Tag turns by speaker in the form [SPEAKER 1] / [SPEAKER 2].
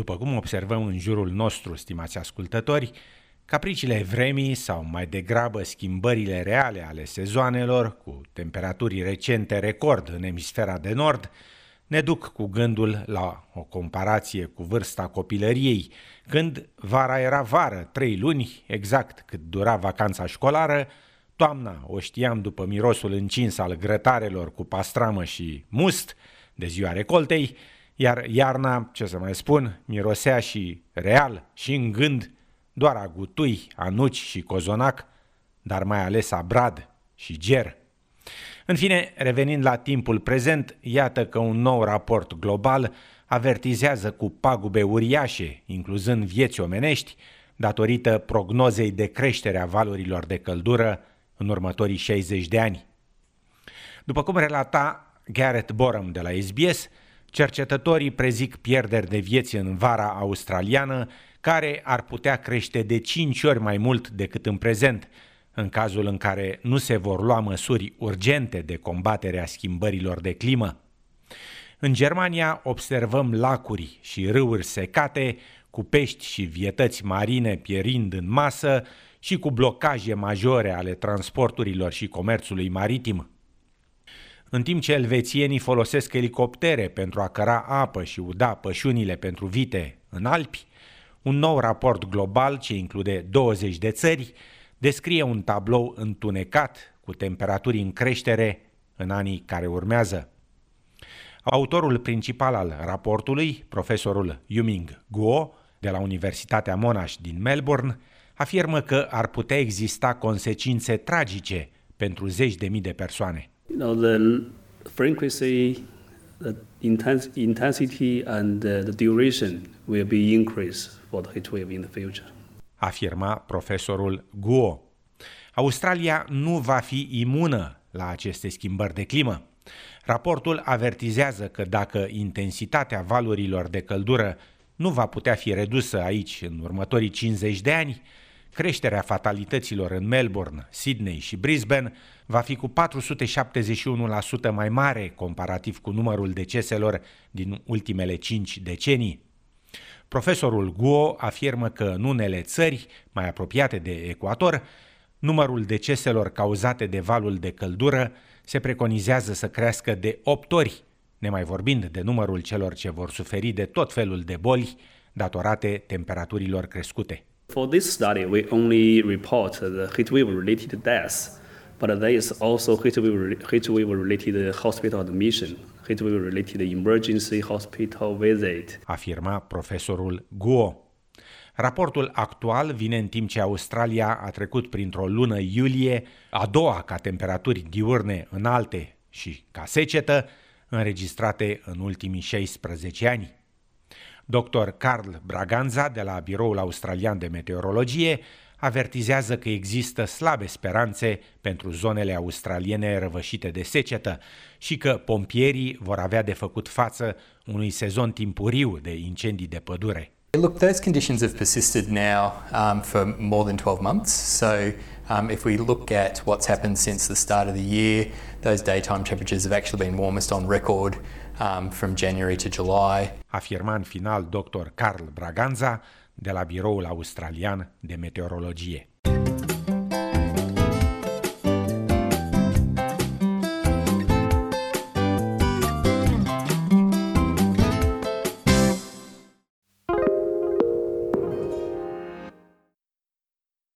[SPEAKER 1] După cum observăm în jurul nostru, stimați ascultători, capriciile vremii sau mai degrabă schimbările reale ale sezoanelor, cu temperaturi recente record în emisfera de nord, ne duc cu gândul la o comparație cu vârsta copilăriei, când vara era vară, trei luni, exact cât dura vacanța școlară, toamna o știam după mirosul încins al grătarelor cu pastramă și must de ziua recoltei, iar iarna, ce să mai spun, mirosea și real și în gând doar a gutui, a nuci și cozonac, dar mai ales a brad și ger. În fine, revenind la timpul prezent, iată că un nou raport global avertizează cu pagube uriașe, incluzând vieți omenești, datorită prognozei de creștere a valurilor de căldură în următorii 60 de ani. După cum relata Garrett Borum de la SBS, cercetătorii prezic pierderi de vieți în vara australiană care ar putea crește de 5 ori mai mult decât în prezent, în cazul în care nu se vor lua măsuri urgente de combatere a schimbărilor de climă. În Germania observăm lacuri și râuri secate, cu pești și vietăți marine pierind în masă și cu blocaje majore ale transporturilor și comerțului maritim. În timp ce elvețienii folosesc elicoptere pentru a căra apă și uda pășunile pentru vite în Alpi, un nou raport global ce include 20 de țări descrie un tablou întunecat cu temperaturi în creștere în anii care urmează. Autorul principal al raportului, profesorul Yuming Guo, de la Universitatea Monash din Melbourne, afirmă că ar putea exista consecințe tragice pentru zeci de mii de persoane.
[SPEAKER 2] You know, the frequency, the intensity and the duration will be increased for the heat wave in the future
[SPEAKER 1] afirma profesorul Guo. Australia nu va fi imună la aceste schimbări de climă. Raportul avertizează că dacă intensitatea valurilor de căldură nu va putea fi redusă aici în următorii 50 de ani, creșterea fatalităților în Melbourne, Sydney și Brisbane va fi cu 471% mai mare comparativ cu numărul deceselor din ultimele 5 decenii. Profesorul Guo afirmă că în unele țări mai apropiate de ecuator, numărul deceselor cauzate de valul de căldură se preconizează să crească de 8 ori, nemai vorbind de numărul celor ce vor suferi de tot felul de boli datorate temperaturilor crescute.
[SPEAKER 2] For this study, we only report the heatwave-related deaths, but there is also heatwave-related hospital admission heatwave-related emergency hospital visit.
[SPEAKER 1] Afirma profesorul Guo. Raportul actual vine în timp ce Australia a trecut printr-o lună iulie, a doua ca temperaturi diurne înalte și ca secetă, înregistrate în ultimii 16 ani. Dr. Carl Braganza de la Biroul Australian de Meteorologie avertizează că există slabe speranțe pentru zonele australiene răvășite de secetă și că pompierii vor avea de făcut față unui sezon timpuriu de incendii de pădure.
[SPEAKER 3] Look, those conditions have persisted now um, for more than 12 months. So, um, if we look at what's happened since the start of the year, those daytime temperatures have actually been warmest on record um, from January to July.
[SPEAKER 1] Final dr. Carl Braganza, de la Biroul Australian de Meteorologie.